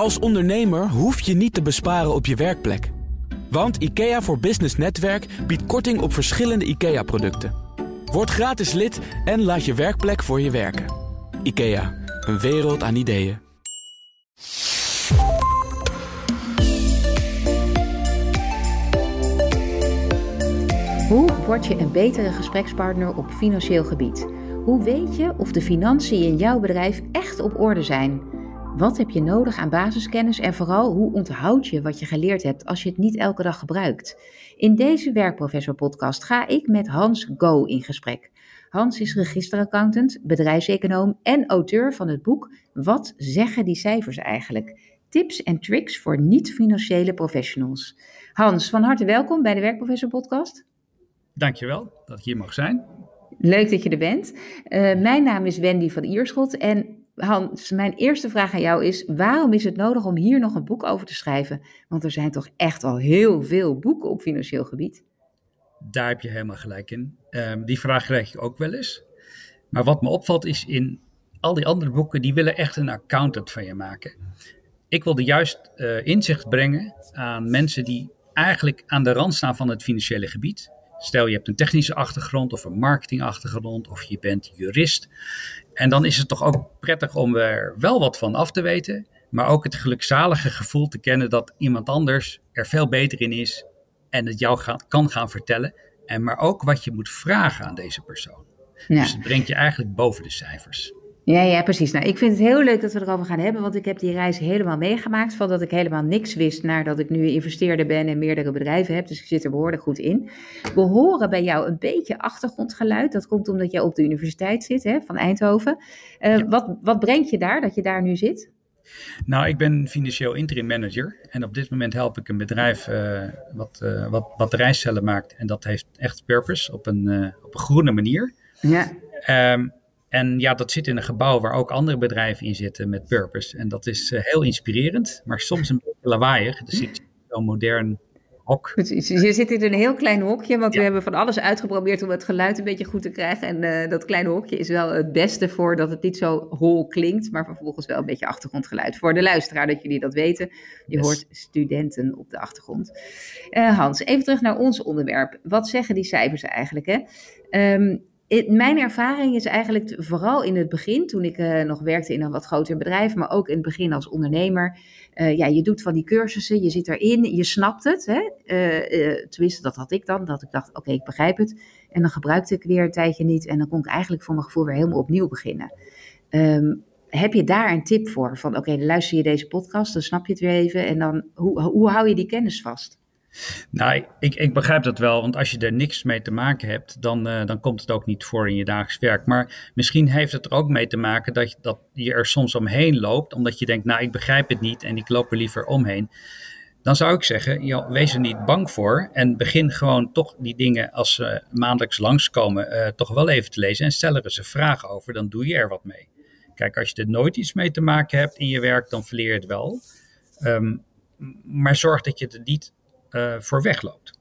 Als ondernemer hoef je niet te besparen op je werkplek. Want IKEA voor Business Netwerk biedt korting op verschillende IKEA-producten. Word gratis lid en laat je werkplek voor je werken. IKEA, een wereld aan ideeën. Hoe word je een betere gesprekspartner op financieel gebied? Hoe weet je of de financiën in jouw bedrijf echt op orde zijn? Wat heb je nodig aan basiskennis en vooral hoe onthoud je wat je geleerd hebt als je het niet elke dag gebruikt? In deze Werkprofessor podcast ga ik met Hans Go in gesprek. Hans is registeraccountant, bedrijfseconoom en auteur van het boek Wat zeggen die cijfers eigenlijk? Tips en tricks voor niet-financiële professionals. Hans, van harte welkom bij de Werkprofessor podcast. Dankjewel dat ik hier mag zijn. Leuk dat je er bent. Uh, mijn naam is Wendy van Ierschot en Hans, mijn eerste vraag aan jou is: waarom is het nodig om hier nog een boek over te schrijven? Want er zijn toch echt al heel veel boeken op financieel gebied. Daar heb je helemaal gelijk in. Um, die vraag krijg ik ook wel eens. Maar wat me opvalt is in al die andere boeken, die willen echt een accountant van je maken. Ik wilde juist uh, inzicht brengen aan mensen die eigenlijk aan de rand staan van het financiële gebied. Stel je hebt een technische achtergrond of een marketingachtergrond of je bent jurist. En dan is het toch ook prettig om er wel wat van af te weten, maar ook het gelukzalige gevoel te kennen dat iemand anders er veel beter in is en het jou kan gaan vertellen. En maar ook wat je moet vragen aan deze persoon. Ja. Dus het brengt je eigenlijk boven de cijfers. Ja, ja, precies. Nou, ik vind het heel leuk dat we erover gaan hebben, want ik heb die reis helemaal meegemaakt. Van dat ik helemaal niks wist naar dat ik nu investeerder ben en meerdere bedrijven heb. Dus ik zit er behoorlijk goed in. We horen bij jou een beetje achtergrondgeluid. Dat komt omdat jij op de universiteit zit, hè, van Eindhoven. Uh, wat, wat brengt je daar, dat je daar nu zit? Nou, ik ben financieel interim manager. En op dit moment help ik een bedrijf uh, wat, uh, wat batterijcellen maakt. En dat heeft echt purpose op een, op een groene manier. Ja. Um, en ja, dat zit in een gebouw waar ook andere bedrijven in zitten met purpose. En dat is uh, heel inspirerend, maar soms een beetje lawaaiig. Dus ik zo'n modern hok. Je zit in een heel klein hokje, want ja. we hebben van alles uitgeprobeerd om het geluid een beetje goed te krijgen. En uh, dat kleine hokje is wel het beste voor dat het niet zo hol klinkt, maar vervolgens wel een beetje achtergrondgeluid. Voor de luisteraar, dat jullie dat weten. Je yes. hoort studenten op de achtergrond. Uh, Hans, even terug naar ons onderwerp. Wat zeggen die cijfers eigenlijk? Hè? Um, mijn ervaring is eigenlijk vooral in het begin, toen ik uh, nog werkte in een wat groter bedrijf, maar ook in het begin als ondernemer. Uh, ja, je doet van die cursussen, je zit erin, je snapt het. Hè? Uh, tenminste, dat had ik dan, dat ik dacht, oké, ik begrijp het. En dan gebruikte ik weer een tijdje niet en dan kon ik eigenlijk voor mijn gevoel weer helemaal opnieuw beginnen. Um, heb je daar een tip voor? Van oké, luister je deze podcast, dan snap je het weer even. En dan, hoe, hoe hou je die kennis vast? Nou, ik, ik begrijp dat wel, want als je er niks mee te maken hebt, dan, uh, dan komt het ook niet voor in je dagelijks werk. Maar misschien heeft het er ook mee te maken dat je, dat er soms omheen loopt, omdat je denkt, nou, ik begrijp het niet en ik loop er liever omheen. Dan zou ik zeggen, joh, wees er niet bang voor en begin gewoon toch die dingen als ze maandelijks langskomen uh, toch wel even te lezen en stel er eens een vraag over, dan doe je er wat mee. Kijk, als je er nooit iets mee te maken hebt in je werk, dan verleer je het wel. Um, maar zorg dat je er niet voor wegloopt.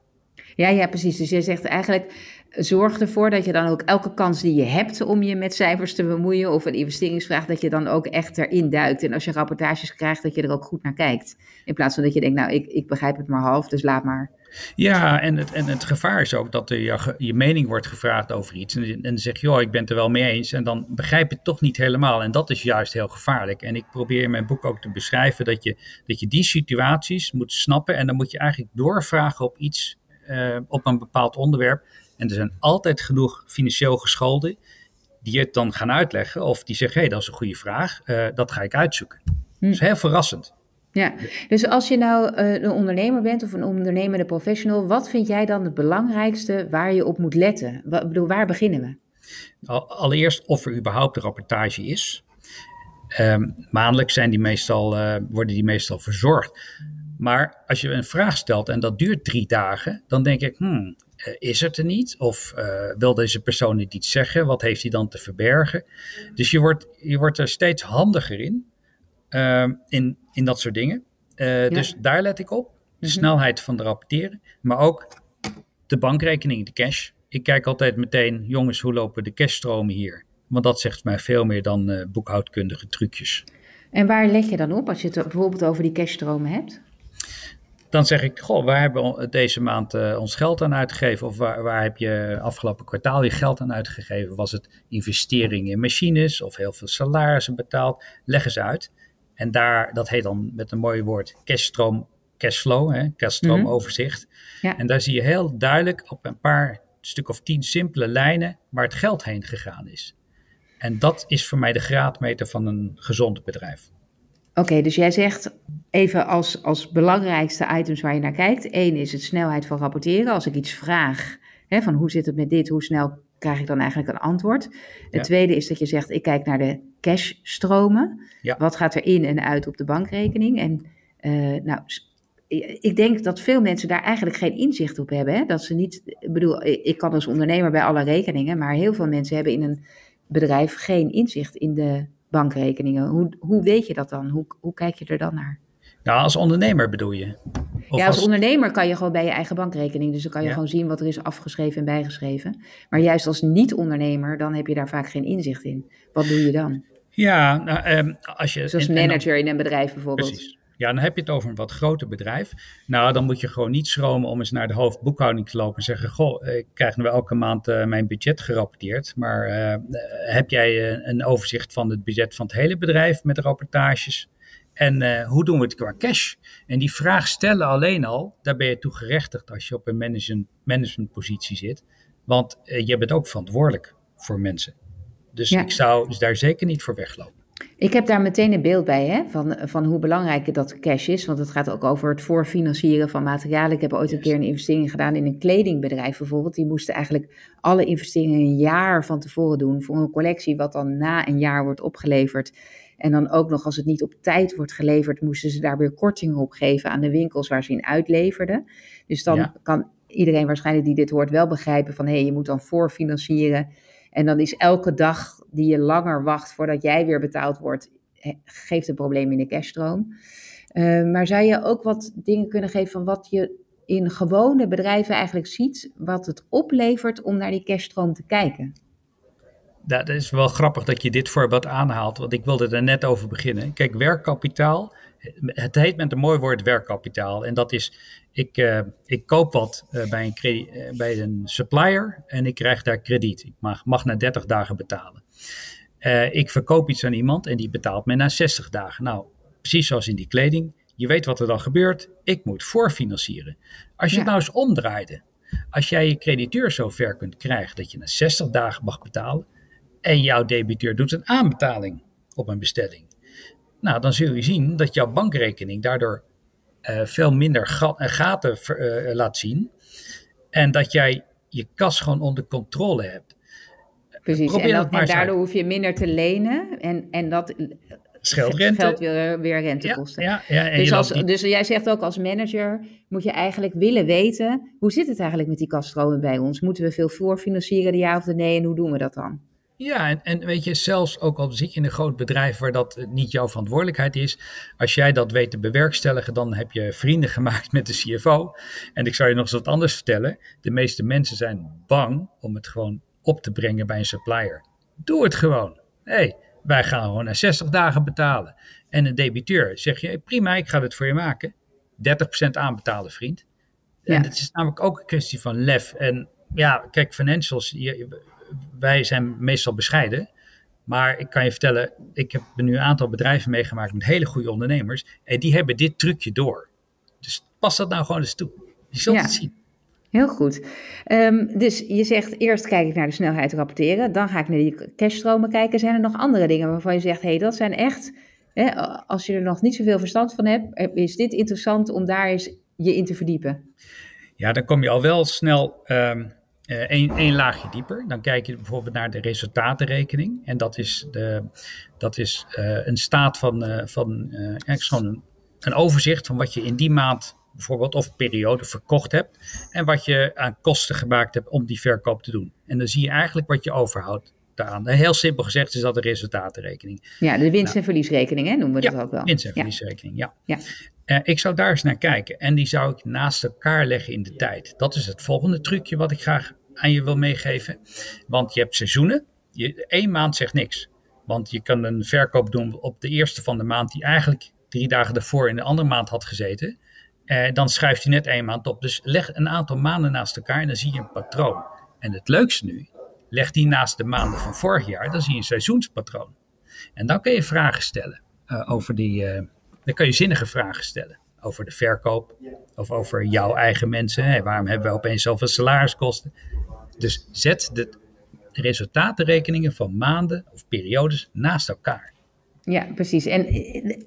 Ja, ja, precies. Dus je zegt eigenlijk, zorg ervoor dat je dan ook elke kans die je hebt om je met cijfers te bemoeien of een investeringsvraag, dat je dan ook echt erin duikt. En als je rapportages krijgt, dat je er ook goed naar kijkt. In plaats van dat je denkt, nou, ik, ik begrijp het maar half, dus laat maar. Ja, en het, en het gevaar is ook dat er je, je mening wordt gevraagd over iets. En, en dan zeg je, joh, ik ben het er wel mee eens. En dan begrijp je het toch niet helemaal. En dat is juist heel gevaarlijk. En ik probeer in mijn boek ook te beschrijven dat je, dat je die situaties moet snappen. En dan moet je eigenlijk doorvragen op iets, uh, op een bepaald onderwerp. En er zijn altijd genoeg financieel gescholden die het dan gaan uitleggen. Of die zeggen, hé, hey, dat is een goede vraag. Uh, dat ga ik uitzoeken. Hm. Dat is heel verrassend. Ja, dus als je nou uh, een ondernemer bent of een ondernemende professional, wat vind jij dan het belangrijkste waar je op moet letten? Wat, bedoel, waar beginnen we? Allereerst of er überhaupt een rapportage is. Um, maandelijks zijn die meestal, uh, worden die meestal verzorgd. Maar als je een vraag stelt en dat duurt drie dagen, dan denk ik, hmm, is het er niet? Of uh, wil deze persoon niet iets zeggen? Wat heeft hij dan te verbergen? Dus je wordt, je wordt er steeds handiger in. Uh, in, in dat soort dingen. Ja. Dus daar let ik op. De mm-hmm. snelheid van de rapporteren. Maar ook de bankrekening, de cash. Ik kijk altijd meteen, jongens, hoe lopen de cashstromen hier? Want dat zegt mij veel meer dan uh, boekhoudkundige trucjes. En waar leg je dan op als je het bijvoorbeeld over die cashstromen hebt? Dan zeg ik, goh, waar hebben we deze maand uh, ons geld aan uitgegeven? Of waar, waar heb je afgelopen kwartaal je geld aan uitgegeven? Was het investeringen in machines of heel veel salarissen betaald? Leg eens uit. En daar, dat heet dan met een mooi woord cashstroom, cashflow, hè, cashstroomoverzicht. Mhm. Ja. En daar zie je heel duidelijk op een paar stuk of tien simpele lijnen waar het geld heen gegaan is. En dat is voor mij de graadmeter van een gezond bedrijf. Oké, dus jij zegt even als, als belangrijkste items waar je naar kijkt. Eén is het snelheid van rapporteren. Als ik iets vraag, hè, van hoe zit het met dit, hoe snel krijg ik dan eigenlijk een antwoord. Het tweede is dat je zegt, ik kijk naar de cashstromen. Ja. Wat gaat er in en uit op de bankrekening? En uh, nou, ik denk dat veel mensen daar eigenlijk geen inzicht op hebben. Hè? Dat ze niet, ik bedoel, ik kan als ondernemer bij alle rekeningen, maar heel veel mensen hebben in een bedrijf geen inzicht in de bankrekeningen. Hoe, hoe weet je dat dan? Hoe, hoe kijk je er dan naar? Nou, als ondernemer bedoel je? ja, als, ondernemer kan je gewoon bij je eigen bankrekening. Dus dan kan je gewoon zien wat er is afgeschreven en bijgeschreven. Maar juist als niet-ondernemer, dan heb je daar vaak geen inzicht in. Wat doe je dan? Ja, nou, um, als je... Zoals manager in een bedrijf bijvoorbeeld. Precies. Ja, dan heb je het over een wat groter bedrijf. Nou, dan moet je gewoon niet schromen om eens naar de hoofdboekhouding te lopen en zeggen: Goh, ik krijg nu elke maand uh, mijn budget gerapporteerd. Maar uh, heb jij uh, een overzicht van het budget van het hele bedrijf met rapportages? En hoe doen we het qua cash? En die vraag stellen alleen al, daar ben je toe gerechtigd als je op een management, managementpositie zit. Want je bent ook verantwoordelijk voor mensen. Dus ik zou dus daar zeker niet voor weglopen. Ik heb daar meteen een beeld bij hè, van, van hoe belangrijk dat cash is. Want het gaat ook over het voorfinancieren van materialen. Ik heb ooit een keer een investering gedaan in een kledingbedrijf bijvoorbeeld. Die moesten eigenlijk alle investeringen een jaar van tevoren doen voor een collectie wat dan na een jaar wordt opgeleverd. En dan ook nog als het niet op tijd wordt geleverd, moesten ze daar weer kortingen op geven aan de winkels waar ze in uitleverden. Dus dan kan iedereen waarschijnlijk die dit hoort wel begrijpen van hé, hey, je moet dan voorfinancieren. En dan is elke dag die je langer wacht voordat jij weer betaald wordt, geeft een probleem in de cashstroom. Uh, maar zou je ook wat dingen kunnen geven van wat je in gewone bedrijven eigenlijk ziet, wat het oplevert om naar die cashstroom te kijken? Dat is wel grappig dat je dit voorbeeld aanhaalt, want ik wilde er net over beginnen. Kijk, werkkapitaal, het heet met een mooi woord werkkapitaal. En dat is, ik, uh, ik koop wat uh, bij, een uh, bij een supplier en ik krijg daar krediet. Ik mag, mag na 30 dagen betalen. Uh, ik verkoop iets aan iemand en die betaalt mij na 60 dagen. Nou, precies zoals in die kleding. Je weet wat er dan gebeurt. Ik moet voorfinancieren. Als je ja. het nou eens omdraaide. Als jij je crediteur zo ver kunt krijgen dat je na 60 dagen mag betalen. En jouw debiteur doet een aanbetaling op een bestelling. Nou, dan zul je zien dat jouw bankrekening daardoor uh, veel minder ga gaten uh, laat zien. En dat jij je kas gewoon onder controle hebt. Precies, en, dat, en daardoor hoef je minder te lenen en, en dat scheelt rente. Geldt weer, weer rentekosten. Ja, ja, ja dus, als, dus jij zegt ook als manager moet je eigenlijk willen weten, hoe zit het eigenlijk met die kaststromen bij ons? Moeten we veel voorfinancieren, de ja of de nee, en hoe doen we dat dan? Ja, en, en weet je, zelfs ook al zit je in een groot bedrijf waar dat niet jouw verantwoordelijkheid is, als jij dat weet te bewerkstelligen, dan heb je vrienden gemaakt met de CFO. En ik zou je nog eens wat anders vertellen. De meeste mensen zijn bang om het gewoon op te brengen bij een supplier. Doe het gewoon. Hé, hey, wij gaan gewoon na 60 dagen betalen. En een debiteur zeg je, prima, ik ga dit voor je maken. 30% aanbetalen, vriend. Ja. En het is namelijk ook een kwestie van lef. En ja, kijk, financials, je, wij zijn meestal bescheiden. Maar ik kan je vertellen, ik heb nu een aantal bedrijven meegemaakt met hele goede ondernemers. En die hebben dit trucje door. Dus pas dat nou gewoon eens toe. Je zult het zien. Heel goed. Um, dus je zegt eerst kijk ik naar de snelheid rapporteren, dan ga ik naar die cashstromen kijken. Zijn er nog andere dingen waarvan je zegt, hé, hey, dat zijn echt, hè, als je er nog niet zoveel verstand van hebt, eh, is dit interessant om daar eens je in te verdiepen? Ja, dan kom je al wel snel um, uh, één laagje dieper. Dan kijk je bijvoorbeeld naar de resultatenrekening. En dat is, de, dat is uh, een staat van, uh, van gewoon een, een overzicht van wat je in die maand bijvoorbeeld of periode verkocht hebt en wat je aan kosten gemaakt hebt om die verkoop te doen. En dan zie je eigenlijk wat je overhoudt daaraan. Heel simpel gezegd is dat de resultatenrekening. Ja, de winst- en nou, verliesrekening hè, noemen we ja, dat ook wel. winst- en verliesrekening, ja. ja. Uh, ik zou daar eens naar kijken en die zou ik naast elkaar leggen in de tijd. Dat is het volgende trucje wat ik graag aan je wil meegeven. Want je hebt seizoenen. Je, één maand zegt niks. Want je kan een verkoop doen op de eerste van de maand, die eigenlijk drie dagen daarvoor in de andere maand had gezeten. Eh, dan schuift hij net één maand op. Dus leg een aantal maanden naast elkaar en dan zie je een patroon. En het leukste nu, leg die naast de maanden van vorig jaar, dan zie je een seizoenspatroon. En dan kun je vragen stellen uh, over die. Uh, dan kun je zinnige vragen stellen over de verkoop of over jouw eigen mensen. Waarom hebben we opeens zoveel salariskosten? Dus zet de resultatenrekeningen van maanden of periodes naast elkaar. Ja, precies. En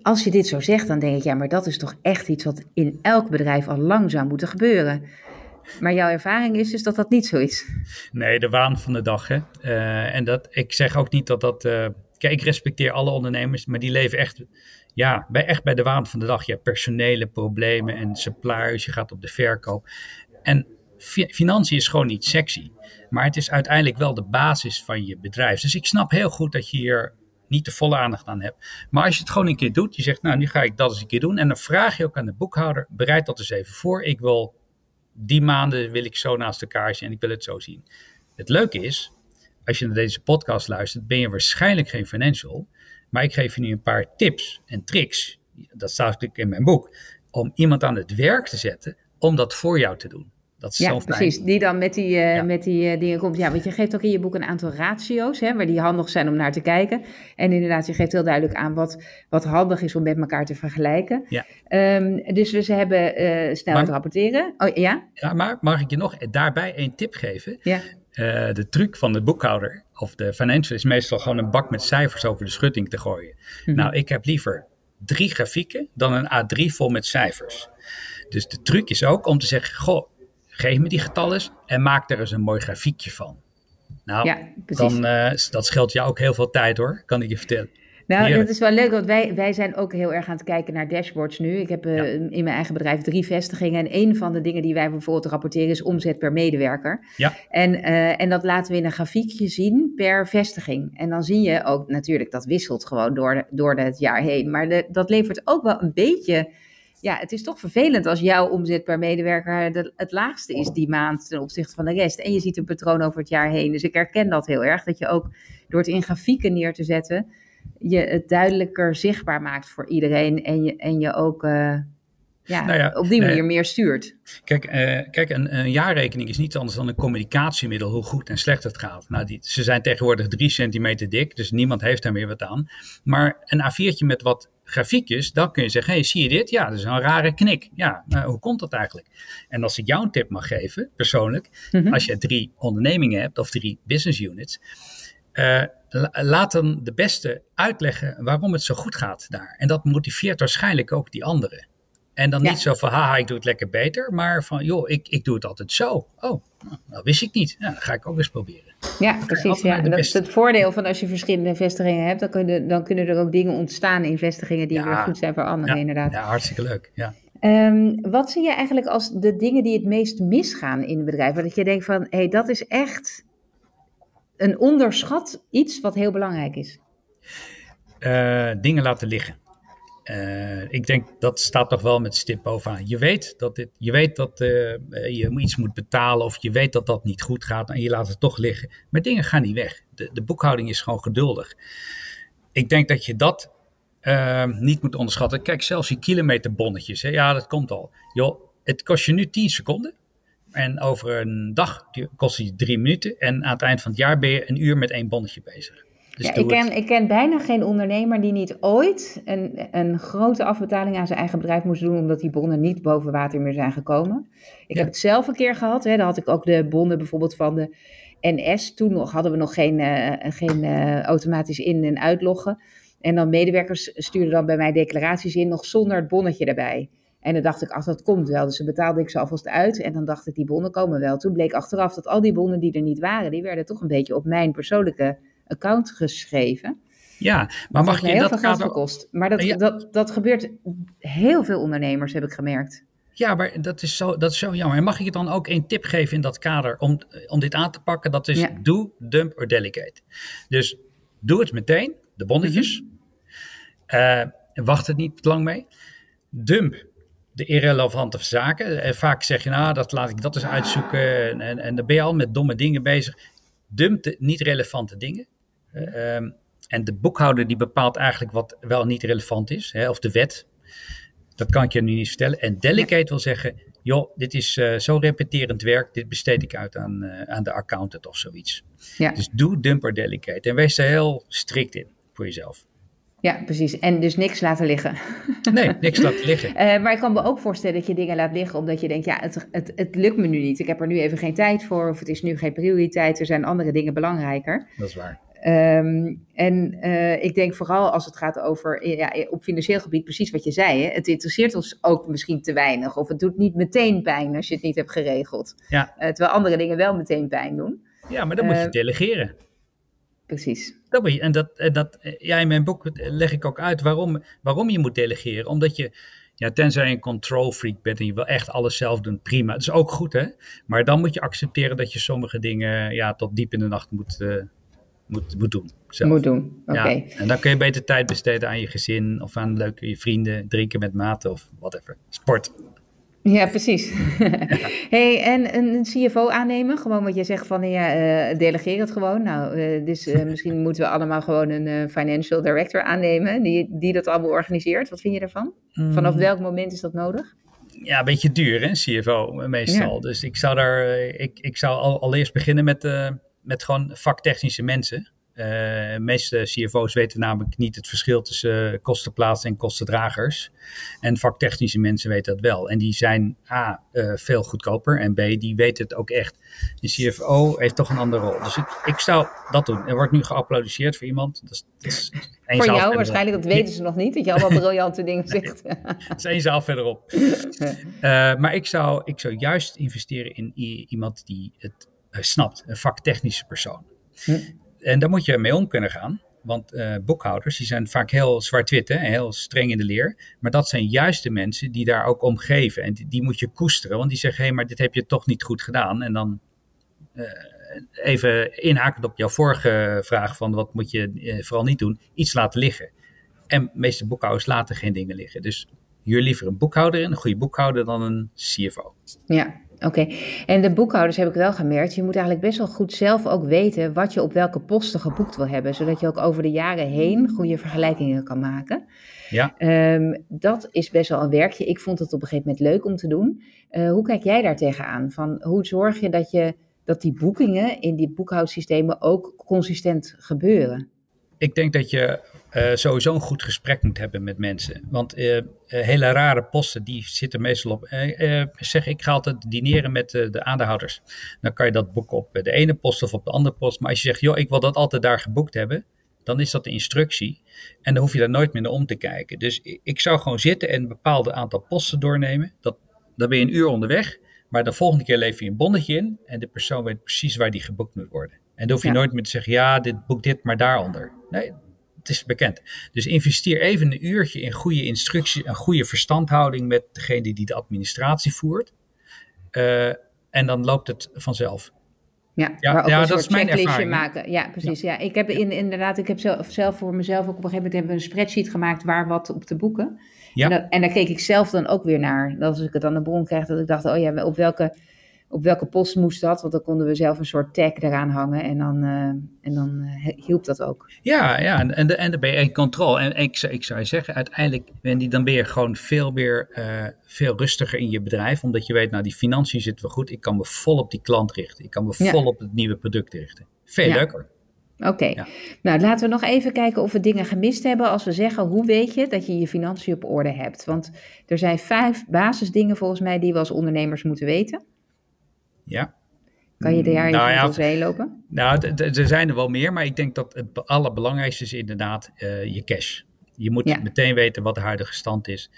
als je dit zo zegt, dan denk ik, ja, maar dat is toch echt iets wat in elk bedrijf al lang zou moeten gebeuren. Maar jouw ervaring is dus dat dat niet zo is. Nee, de waan van de dag. Hè? Uh, en dat, ik zeg ook niet dat dat. Uh, kijk, ik respecteer alle ondernemers, maar die leven echt, ja, bij, echt bij de waan van de dag. Je hebt personele problemen en suppliers, je gaat op de verkoop. En financiën is gewoon niet sexy. Maar het is uiteindelijk wel de basis van je bedrijf. Dus ik snap heel goed dat je hier niet de volle aandacht aan hebt. Maar als je het gewoon een keer doet, je zegt, nou, nu ga ik dat eens een keer doen. En dan vraag je ook aan de boekhouder, bereid dat eens even voor. Ik wil die maanden wil ik zo naast elkaar zien en ik wil het zo zien. Het leuke is, als je naar deze podcast luistert, ben je waarschijnlijk geen financial. Maar ik geef je nu een paar tips en tricks, dat staat natuurlijk in mijn boek, om iemand aan het werk te zetten om dat voor jou te doen. Dat is ja, precies. Die dan met die, uh, met die uh, dingen komt. Ja, want je geeft ook in je boek een aantal ratio's, hè, waar die handig zijn om naar te kijken. En inderdaad, je geeft heel duidelijk aan wat, wat handig is om met elkaar te vergelijken. Ja. Um, dus we ze hebben uh, snel te rapporteren. Oh, ja? ja, maar mag ik je nog daarbij een tip geven? Ja. de truc van de boekhouder of de financial is meestal gewoon een bak met cijfers over de schutting te gooien. Mm -hmm. Nou, ik heb liever drie grafieken dan een A3 vol met cijfers. Dus de truc is ook om te zeggen, goh, geef me die getallen en maak er eens een mooi grafiekje van. Nou, ja, dan, uh, dat scheelt jou ook heel veel tijd hoor, kan ik je vertellen. Nou, dat is wel leuk, want wij, wij zijn ook heel erg aan het kijken naar dashboards nu. Ik heb uh, in mijn eigen bedrijf drie vestigingen. En een van de dingen die wij bijvoorbeeld rapporteren is omzet per medewerker. Ja. En, uh, en dat laten we in een grafiekje zien per vestiging. En dan zie je ook natuurlijk, dat wisselt gewoon door, de, door het jaar heen. Maar de, dat levert ook wel een beetje ja, het is toch vervelend als jouw omzet per medewerker de, het laagste is die maand ten opzichte van de rest. En je ziet een patroon over het jaar heen. Dus ik herken dat heel erg, dat je ook door het in grafieken neer te zetten, je het duidelijker zichtbaar maakt voor iedereen. En je, en je ook uh, ja, nou ja, op die manier meer stuurt. Kijk, uh, kijk een, een, jaarrekening is niet anders dan een communicatiemiddel, hoe goed en slecht het gaat. Nou, die, ze zijn tegenwoordig drie centimeter dik, dus niemand heeft daar meer wat aan. Maar een A4'tje met wat grafiekjes, dan kun je zeggen, hey, zie je dit? Ja, dat is een rare knik. Ja, nou, hoe komt dat eigenlijk? En als ik jou een tip mag geven, persoonlijk, mm-hmm. als je drie ondernemingen hebt of drie business units, uh, laat dan de beste uitleggen waarom het zo goed gaat daar. En dat motiveert waarschijnlijk ook die anderen. En dan niet zo van, haha, ik doe het lekker beter, maar van, joh, ik, ik doe het altijd zo. Oh, nou, dat wist ik niet. Ja, dat ga ik ook eens proberen. Ja, precies. Ja. Dat is het voordeel van als je verschillende vestigingen hebt, dan kunnen, dan kunnen er ook dingen ontstaan in vestigingen die ja, weer goed zijn voor anderen, ja, inderdaad. Ja, hartstikke leuk. Ja. Um, wat zie je eigenlijk als de dingen die het meest misgaan in het bedrijf? Dat je denkt van, hé, hey, dat is echt een onderschat iets wat heel belangrijk is. Uh, dingen laten liggen. Uh, ik denk dat staat toch wel met stip bovenaan. Je weet dat, dit, je, weet dat uh, je iets moet betalen of je weet dat dat niet goed gaat en je laat het toch liggen. Maar dingen gaan niet weg. De, de boekhouding is gewoon geduldig. Ik denk dat je dat uh, niet moet onderschatten. Kijk, zelfs die kilometerbonnetjes, hè, ja, dat komt al. Joh, het kost je nu 10 seconden. En over een dag kost je drie minuten. En aan het eind van het jaar ben je een uur met één bonnetje bezig. Dus ja, ik, ken, ik ken bijna geen ondernemer die niet ooit een, een grote afbetaling aan zijn eigen bedrijf moest doen, omdat die bonnen niet boven water meer zijn gekomen. Ik heb het zelf een keer gehad. Hè, dan had ik ook de bonnen bijvoorbeeld van de NS. Toen nog hadden we nog geen, uh, geen uh, automatisch in- en uitloggen. En dan medewerkers stuurden dan bij mij declaraties in, nog zonder het bonnetje erbij. En dan dacht ik, ach, dat komt wel. Dus dan betaalde ik ze alvast uit. En dan dacht ik, die bonnen komen wel. Toen bleek achteraf dat al die bonnen die er niet waren, die werden toch een beetje op mijn persoonlijke account geschreven. Ja, maar mag je heel dat veel geld gekost. Maar dat, dat, dat gebeurt heel veel ondernemers, heb ik gemerkt. Ja, maar dat is zo, dat is zo jammer. En mag ik je dan ook een tip geven in dat kader om, om dit aan te pakken? Dat is ja. doe, dump or delegate. Dus doe het meteen, de bonnetjes. Mm -hmm. uh, wacht het niet lang mee. Dump de irrelevante zaken. En vaak zeg je, nou, dat laat ik dat eens uitzoeken. En, en, en dan ben je al met domme dingen bezig. Dump de niet relevante dingen. Uh, en de boekhouder die bepaalt eigenlijk wat wel niet relevant is, hè, of de wet. Dat kan ik je nu niet vertellen. En delegate wil zeggen, joh, dit is uh, zo repeterend werk, dit besteed ik uit aan, uh, aan de accountant of zoiets. Ja. Dus doe dumper delegate en wees er heel strikt in voor jezelf. Ja, precies. En dus niks laten liggen. Nee, niks laten liggen. uh, maar ik kan me ook voorstellen dat je dingen laat liggen omdat je denkt, ja, het, het, het lukt me nu niet. Ik heb er nu even geen tijd voor of het is nu geen prioriteit. Er zijn andere dingen belangrijker. Dat is waar. Um, en uh, ik denk vooral als het gaat over ja, op financieel gebied, precies wat je zei. Hè? Het interesseert ons ook misschien te weinig. Of het doet niet meteen pijn als je het niet hebt geregeld. Ja. Uh, terwijl andere dingen wel meteen pijn doen. Ja, maar dan moet je delegeren. Precies. Dat je, en dat, dat, ja, in mijn boek leg ik ook uit waarom, waarom je moet delegeren. Omdat je, ja, tenzij je een control freak bent en je wil echt alles zelf doen, prima. Dat is ook goed, hè. Maar dan moet je accepteren dat je sommige dingen ja, tot diep in de nacht moet, uh, moet, moet doen. Zelf. Moet doen, oké. Okay. Ja, en dan kun je beter tijd besteden aan je gezin of aan leuke je vrienden, drinken met maten of whatever. Sport. Ja, precies. hey, en een CFO aannemen, gewoon wat je zegt van ja, uh, delegeer het gewoon. Nou, uh, dus uh, misschien moeten we allemaal gewoon een financial director aannemen die, die dat allemaal organiseert. Wat vind je daarvan? Mm. Vanaf welk moment is dat nodig? Ja, een beetje duur hè, CFO meestal. Ja. Dus ik zou daar, ik, ik zou al, allereerst beginnen met, met gewoon vaktechnische mensen. Uh, de meeste CFO's weten namelijk niet het verschil tussen kostenplaats en kostendragers. En vaktechnische mensen weten dat wel. En die zijn A, uh, veel goedkoper. En B, die weten het ook echt. De CFO heeft toch een andere rol. Dus ik, ik zou dat doen. Er wordt nu geapplaudisseerd voor iemand. Dat is, dat is voor jou waarschijnlijk, dat weten ze nog niet. Dat je allemaal briljante dingen zegt. dat is één zaal verderop. Uh, maar ik zou, ik zou juist investeren in iemand die het snapt. Een vaktechnische persoon. Hm en daar moet je mee om kunnen gaan. Want uh, boekhouders die zijn vaak heel zwart-wit, heel streng in de leer. Maar dat zijn juist de mensen die daar ook om geven. En die, moet je koesteren, want die zeggen: hé, maar dit heb je toch niet goed gedaan. En dan uh, even inhakend op jouw vorige vraag: van wat moet je uh, vooral niet doen? Iets laten liggen. En de meeste boekhouders laten geen dingen liggen. Dus jullie liever een boekhouder, een goede boekhouder, dan een CFO. Ja, Oké, en de boekhouders heb ik wel gemerkt. Je moet eigenlijk best wel goed zelf ook weten wat je op welke posten geboekt wil hebben, zodat je ook over de jaren heen goede vergelijkingen kan maken. Ja. Um, dat is best wel een werkje. Ik vond het op een gegeven moment leuk om te doen. Uh, hoe kijk jij daar tegenaan? Van hoe zorg je dat, je dat die boekingen in die boekhoudsystemen ook consistent gebeuren? Ik denk dat je uh, sowieso een goed gesprek moet hebben met mensen. Want uh, hele rare posten, die zitten meestal op. zeg, ik ga altijd dineren met de aandeelhouders. Dan kan je dat boeken op de ene post of op de andere post. Maar als je zegt, joh, ik wil dat altijd daar geboekt hebben. Dan is dat de instructie. En dan hoef je daar nooit meer naar om te kijken. Dus ik zou gewoon zitten en een bepaald aantal posten doornemen. Dat, dan ben je een uur onderweg. Maar de volgende keer lever je een bonnetje in. En de persoon weet precies waar die geboekt moet worden. En dan hoef je ja. nooit meer te zeggen, ja, dit boek dit, maar daaronder. Nee, het is bekend. Dus investeer even een uurtje in goede instructie, een goede verstandhouding met degene die de administratie voert. Uh, en dan loopt het vanzelf. Ja, ja, maar ook ja een dat is mijn ervaring. maken. Ja, precies. Ja. ja. ik heb in, inderdaad, ik heb zelf, zelf voor mezelf ook op een gegeven moment hebben we een spreadsheet gemaakt waar wat op te boeken. Ja. En, dat, en daar keek ik zelf dan ook weer naar. Dat als ik het aan de bron krijg, dat ik dacht, oh ja, op welke op welke post moest dat? Want dan konden we zelf een soort tag eraan hangen en dan, uh, en dan uh, hielp dat ook. Ja, ja en, en, dan ben je in controle. En ik, ik zou je zeggen, uiteindelijk Wendy, dan ben je gewoon veel meer uh, veel rustiger in je bedrijf. Omdat je weet, nou die financiën zitten wel goed. Ik kan me vol op die klant richten. Ik kan me vol op het nieuwe product richten. Veel ja. leuker. Oké, okay. ja. nou laten we nog even kijken of we dingen gemist hebben als we zeggen hoe weet je dat je je financiën op orde hebt. Want er zijn vijf basisdingen volgens mij die we als ondernemers moeten weten. Ja. Kan je daar nou, ja, lopen? Nou, er zijn er wel meer, maar ik denk dat het allerbelangrijkste is inderdaad uh, je cash. Je moet ja. meteen weten wat de huidige stand is.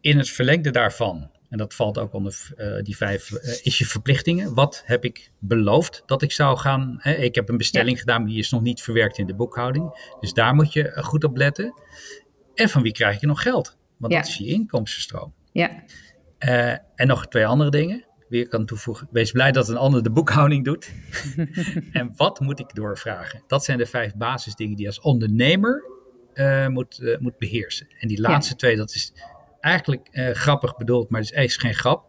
In het verlengde daarvan, en dat valt ook onder uh, die vijf, uh, is je verplichtingen. Wat heb ik beloofd dat ik zou gaan? Hè? Ik heb een bestelling ja. gedaan, maar die is nog niet verwerkt in de boekhouding. Dus daar moet je goed op letten. En van wie krijg je nog geld? Want dat is je inkomstenstroom. Ja. en nog twee andere dingen weer kan toevoegen. Wees blij dat een ander de boekhouding doet. en wat moet ik doorvragen? Dat zijn de vijf basisdingen die je als ondernemer uh, moet, uh, moet beheersen. En die laatste ja. twee, dat is eigenlijk uh, grappig bedoeld, maar het is eigenlijk geen grap.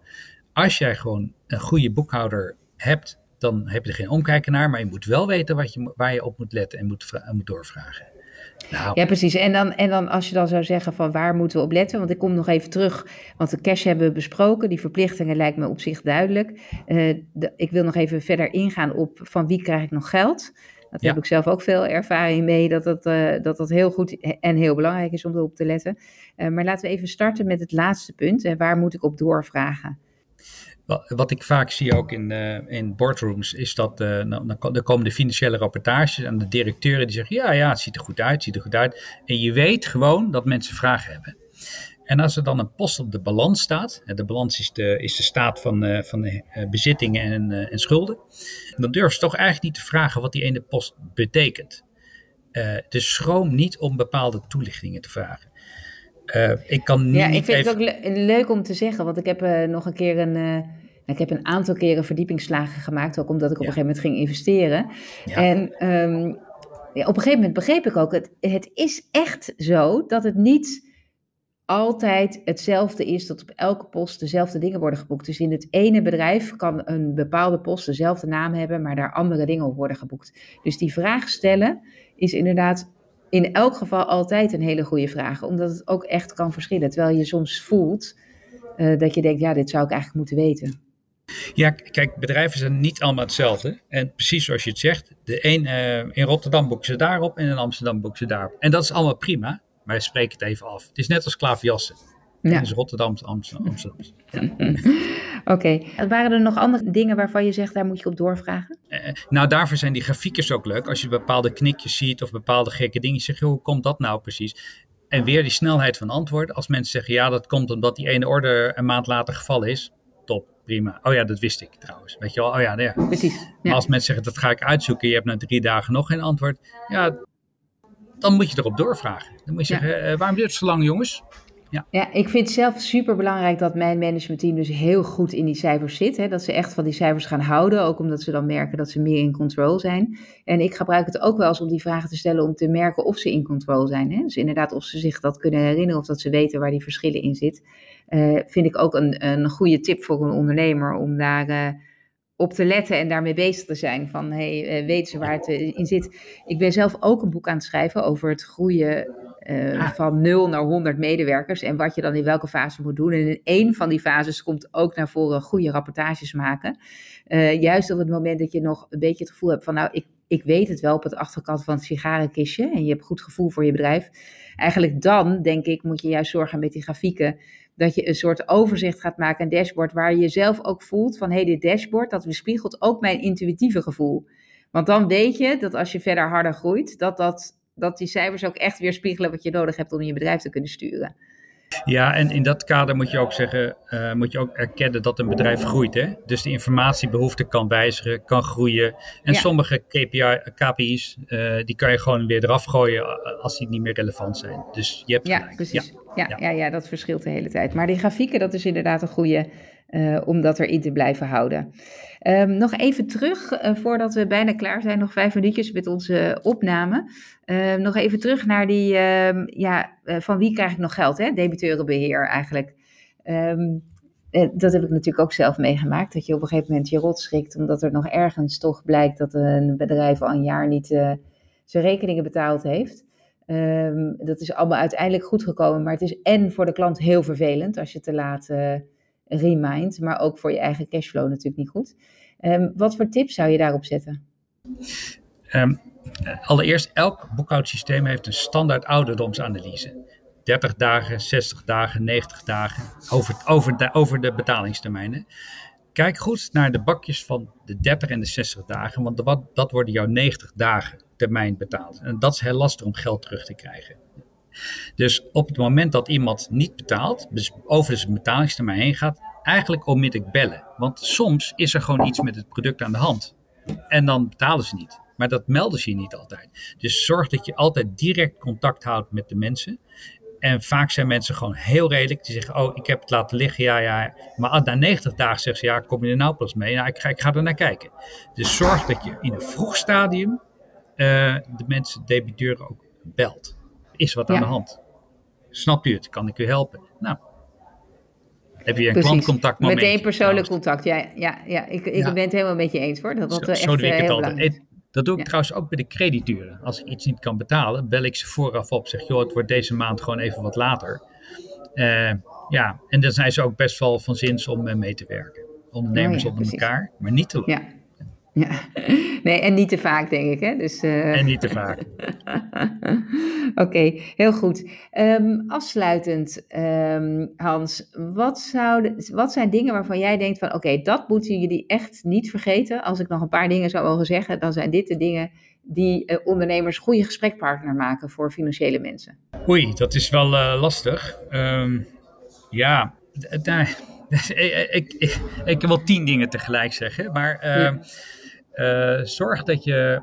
Als jij gewoon een goede boekhouder hebt dan heb je er geen omkijken naar, maar je moet wel weten wat je, waar je op moet letten en moet, moet doorvragen. Nou. Ja, precies. En dan, en dan als je dan zou zeggen van waar moeten we op letten, want ik kom nog even terug, want de cash hebben we besproken, die verplichtingen lijkt me op zich duidelijk. Uh, ik wil nog even verder ingaan op van wie krijg ik nog geld. Dat heb ik zelf ook veel ervaring mee, dat dat, uh, dat dat heel goed en heel belangrijk is om erop te letten. Uh, maar laten we even starten met het laatste punt. En waar moet ik op doorvragen? Wat ik vaak zie ook in, uh, in boardrooms is dat uh, nou, dan komen de financiële rapportages en de directeuren die zeggen ja, ja, het ziet er goed uit, het ziet er goed uit. En je weet gewoon dat mensen vragen hebben. En als er dan een post op de balans staat, de balans is de, is de staat van, uh, van de bezittingen en, en schulden, dan durf ze toch eigenlijk niet te vragen wat die ene post betekent. dus schroom niet om bepaalde toelichtingen te vragen. Uh, ik kan niet. Ja, ik vind het ook leuk om te zeggen, want ik heb uh, nog een keer een. Uh, ik heb een aantal keren verdiepingsslagen gemaakt, ook omdat ik op een gegeven moment ging investeren. Ja. En um, ja, op een gegeven moment begreep ik ook, het, het is echt zo dat het niet altijd hetzelfde is dat op elke post dezelfde dingen worden geboekt. Dus in het ene bedrijf kan een bepaalde post dezelfde naam hebben, maar daar andere dingen op worden geboekt. Dus die vraag stellen is inderdaad in elk geval altijd een hele goede vraag, omdat het ook echt kan verschillen. Terwijl je soms voelt uh, dat je denkt, ja, dit zou ik eigenlijk moeten weten. Ja, kijk, bedrijven zijn niet allemaal hetzelfde. En precies zoals je het zegt, de een uh, in Rotterdam boeken ze daarop en in Amsterdam boeken ze daarop. En dat is allemaal prima, maar spreek het even af. Het is net als klaverjassen. Ja. Dus Rotterdam, Amsterdam. Amsterdam. Ja. Oké. Okay. Waren er nog andere dingen waarvan je zegt, daar moet je op doorvragen? Uh, nou, daarvoor zijn die grafiekjes ook leuk. Als je bepaalde knikjes ziet of bepaalde gekke dingen, zeg je, hoe komt dat nou precies? En weer die snelheid van antwoord. Als mensen zeggen, ja, dat komt omdat die ene order een maand later gevallen is. Top, prima. Oh ja, dat wist ik trouwens. Weet je wel, oh ja, ja. Precies. Ja. Maar als mensen zeggen, dat ga ik uitzoeken, je hebt na drie dagen nog geen antwoord. Ja, dan moet je erop doorvragen. Dan moet je ja. zeggen, uh, waarom duurt het zo lang, jongens? Ja. ik vind het zelf super belangrijk dat mijn managementteam dus heel goed in die cijfers zit. Hè? Dat ze echt van die cijfers gaan houden, ook omdat ze dan merken dat ze meer in control zijn. En ik gebruik het ook wel eens om die vragen te stellen om te merken of ze in control zijn. Hè? Dus inderdaad of ze zich dat kunnen herinneren of dat ze weten waar die verschillen in zitten. Uh, vind ik ook een, een goede tip voor een ondernemer om daar... Uh, op te letten en daarmee bezig te zijn. Van hey, uh, weten ze waar het in zit. Ik ben zelf ook een boek aan het schrijven over het groeien uh, van 0 naar 100 medewerkers en wat je dan in welke fase moet doen. En in één van die fases komt ook naar voren goede rapportages maken. Uh, juist op het moment dat je nog een beetje het gevoel hebt van nou, ik, ik weet het wel op het achterkant van het sigarenkistje en je hebt goed gevoel voor je bedrijf. Eigenlijk dan, denk ik, moet je juist zorgen met die grafieken dat je een soort overzicht gaat maken, een dashboard waar je zelf ook voelt van hé, hey, dit dashboard, dat weerspiegelt ook mijn intuïtieve gevoel. Want dan weet je dat als je verder harder groeit, dat dat dat die cijfers ook echt weerspiegelen wat je nodig hebt om je bedrijf te kunnen sturen. Ja, en in dat kader moet je ook zeggen, uh, moet je ook erkennen dat een bedrijf groeit. Hè? Dus de informatiebehoefte kan wijzigen, kan groeien. En sommige KPI, KPI's, uh, die kan je gewoon weer eraf gooien als die niet meer relevant zijn. Dus je hebt ja, Precies. Ja. Ja, ja. Ja, dat verschilt de hele tijd. Maar die grafieken, dat is inderdaad een goede uh, om dat erin te blijven houden. Um, nog even terug, uh, voordat we bijna klaar zijn, nog vijf minuutjes met onze opname. Uh, nog even terug naar die, uh, ja, van wie krijg ik nog geld, hè? debiteurenbeheer eigenlijk. Dat heb ik natuurlijk ook zelf meegemaakt, dat je op een gegeven moment je rot schrikt, omdat er nog ergens toch blijkt dat een bedrijf al een jaar niet zijn rekeningen betaald heeft. Dat is allemaal uiteindelijk goed gekomen, maar het is en voor de klant heel vervelend als je te laat remind, maar ook voor je eigen cashflow natuurlijk niet goed. Um, wat voor tips zou je daarop zetten? Um, allereerst, elk boekhoudsysteem heeft een standaard ouderdomsanalyse. 30 dagen, 60 dagen, 90 dagen, over, over, de, over de betalingstermijnen. Kijk goed naar de bakjes van de 30 en de 60 dagen, want dat worden jouw 90 dagen termijn betaald. En dat is heel lastig om geld terug te krijgen. Dus op het moment dat iemand niet betaalt, dus over zijn betalingstermijn heen gaat, eigenlijk onmiddellijk bellen. Want soms is er gewoon iets met het product aan de hand. En dan betalen ze niet. Maar dat melden ze je niet altijd. Dus zorg dat je altijd direct contact houdt met de mensen. En vaak zijn mensen gewoon heel redelijk. Die zeggen, oh, ik heb het laten liggen, ja, ja. Maar na 90 dagen zeggen ze, ja, kom je er nou pas mee? Nou, ik ga, ik ga er naar kijken. Dus zorg dat je in een vroeg stadium uh, de mensen, de debiteuren ook belt is wat aan de hand. Snapt u het? Kan ik u helpen? Nou. heb je een klantcontactmoment. Meteen persoonlijk contact, ja. ja, ja. Ik, ik ben het helemaal met je eens hoor. Dat, dat zo, echt zo doe ik eh, het altijd. Dat doe ik trouwens ook bij de crediteuren. Als ik iets niet kan betalen, bel ik ze vooraf op. Zeg, joh, het wordt deze maand gewoon even wat later. Eh, ja, en dan zijn ze ook best wel van zins om eh, mee te werken. Ondernemers Oh ja, onder precies. elkaar, maar niet te lang. Ja. Ja. Nee, en niet te vaak denk ik hè. Dus, eh, En niet te vaak. Oké, heel goed. Ehm, afsluitend, ehm, Hans, wat, zouden, wat zijn dingen waarvan jij denkt van oké, dat moeten jullie echt niet vergeten. Als ik nog een paar dingen zou mogen zeggen, dan zijn dit de dingen die eh, ondernemers goede gesprekpartner maken voor financiële mensen. Oei, dat is wel eh, lastig. Ehm, ja, daar- ik, ik, ik, ik wil tien dingen tegelijk zeggen. Maar eh, zorg dat je,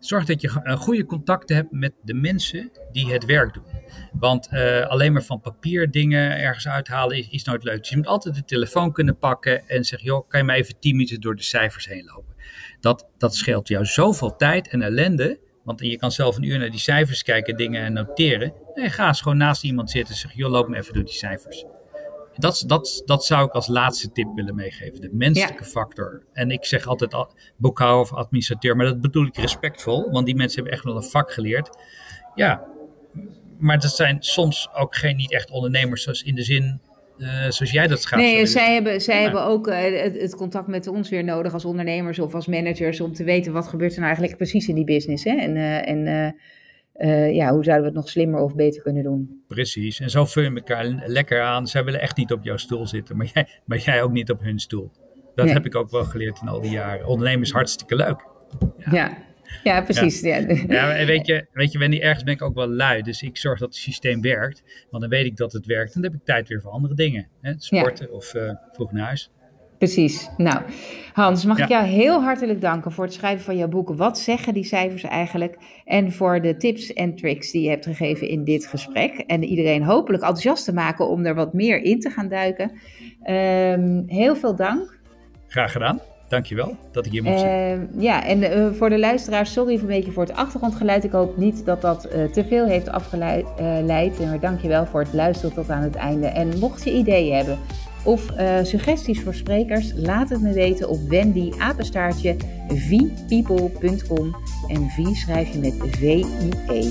zorg dat je een goede contacten hebt met de mensen die het werk doen. Want eh, alleen maar van papier dingen ergens uithalen is, is nooit leuk. Dus je moet altijd de telefoon kunnen pakken en zeggen: joh, kan je mij even tien minuten door de cijfers heen lopen? Dat, dat scheelt jou zoveel tijd en ellende. Want je kan zelf een uur naar die cijfers kijken, dingen noteren. En ga eens gewoon naast iemand zitten en zeg: joh, loop me even door die cijfers. Dat, dat, dat zou ik als laatste tip willen meegeven. De menselijke factor. En ik zeg altijd al- boekhouder of administrateur, maar dat bedoel ik respectvol. Want die mensen hebben echt wel een vak geleerd. Ja, maar dat zijn soms ook geen niet echt ondernemers, zoals in de zin eh, zoals jij dat zou Nee, zij hebben, zij Ja. hebben ook eh, het, het contact met ons weer nodig als ondernemers of als managers om te weten wat gebeurt er nou eigenlijk precies in die business. Hè? En, eh, en eh, ja, hoe zouden we het nog slimmer of beter kunnen doen? Precies, en zo vul je elkaar lekker aan. Zij willen echt niet op jouw stoel zitten, maar jij, maar jij ook niet op hun stoel. Dat Nee. heb ik ook wel geleerd in al die jaren. Ondernemen is hartstikke leuk. Ja, ja, precies. Ja. Ja, en weet je, weet je, wanneer ergens ben ik ook wel lui. Dus ik zorg dat het systeem werkt. Want dan weet ik dat het werkt. En dan heb ik tijd weer voor andere dingen. Hè? Sporten of eh, vroeg naar huis. Precies. Nou, Hans, mag ik jou heel hartelijk danken voor het schrijven van jouw boek. Wat zeggen die cijfers eigenlijk? En voor de tips en tricks die je hebt gegeven in dit gesprek. En iedereen hopelijk enthousiast te maken om er wat meer in te gaan duiken. Ehm, heel veel dank. Graag gedaan. Dankjewel dat ik hier mocht zijn. Ehm, ja, en eh, voor de luisteraars, sorry een beetje voor het achtergrondgeluid. Ik hoop niet dat dat eh, te veel heeft afgeleid. eh, leid. maar dank je wel voor het luisteren tot aan het einde. En mocht je ideeën hebben of eh, suggesties voor sprekers, laat het me weten op Wendy apenstaartje vpeople.com. En V schrijf je met V-I-E.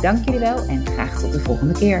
Dank jullie wel en graag tot de volgende keer.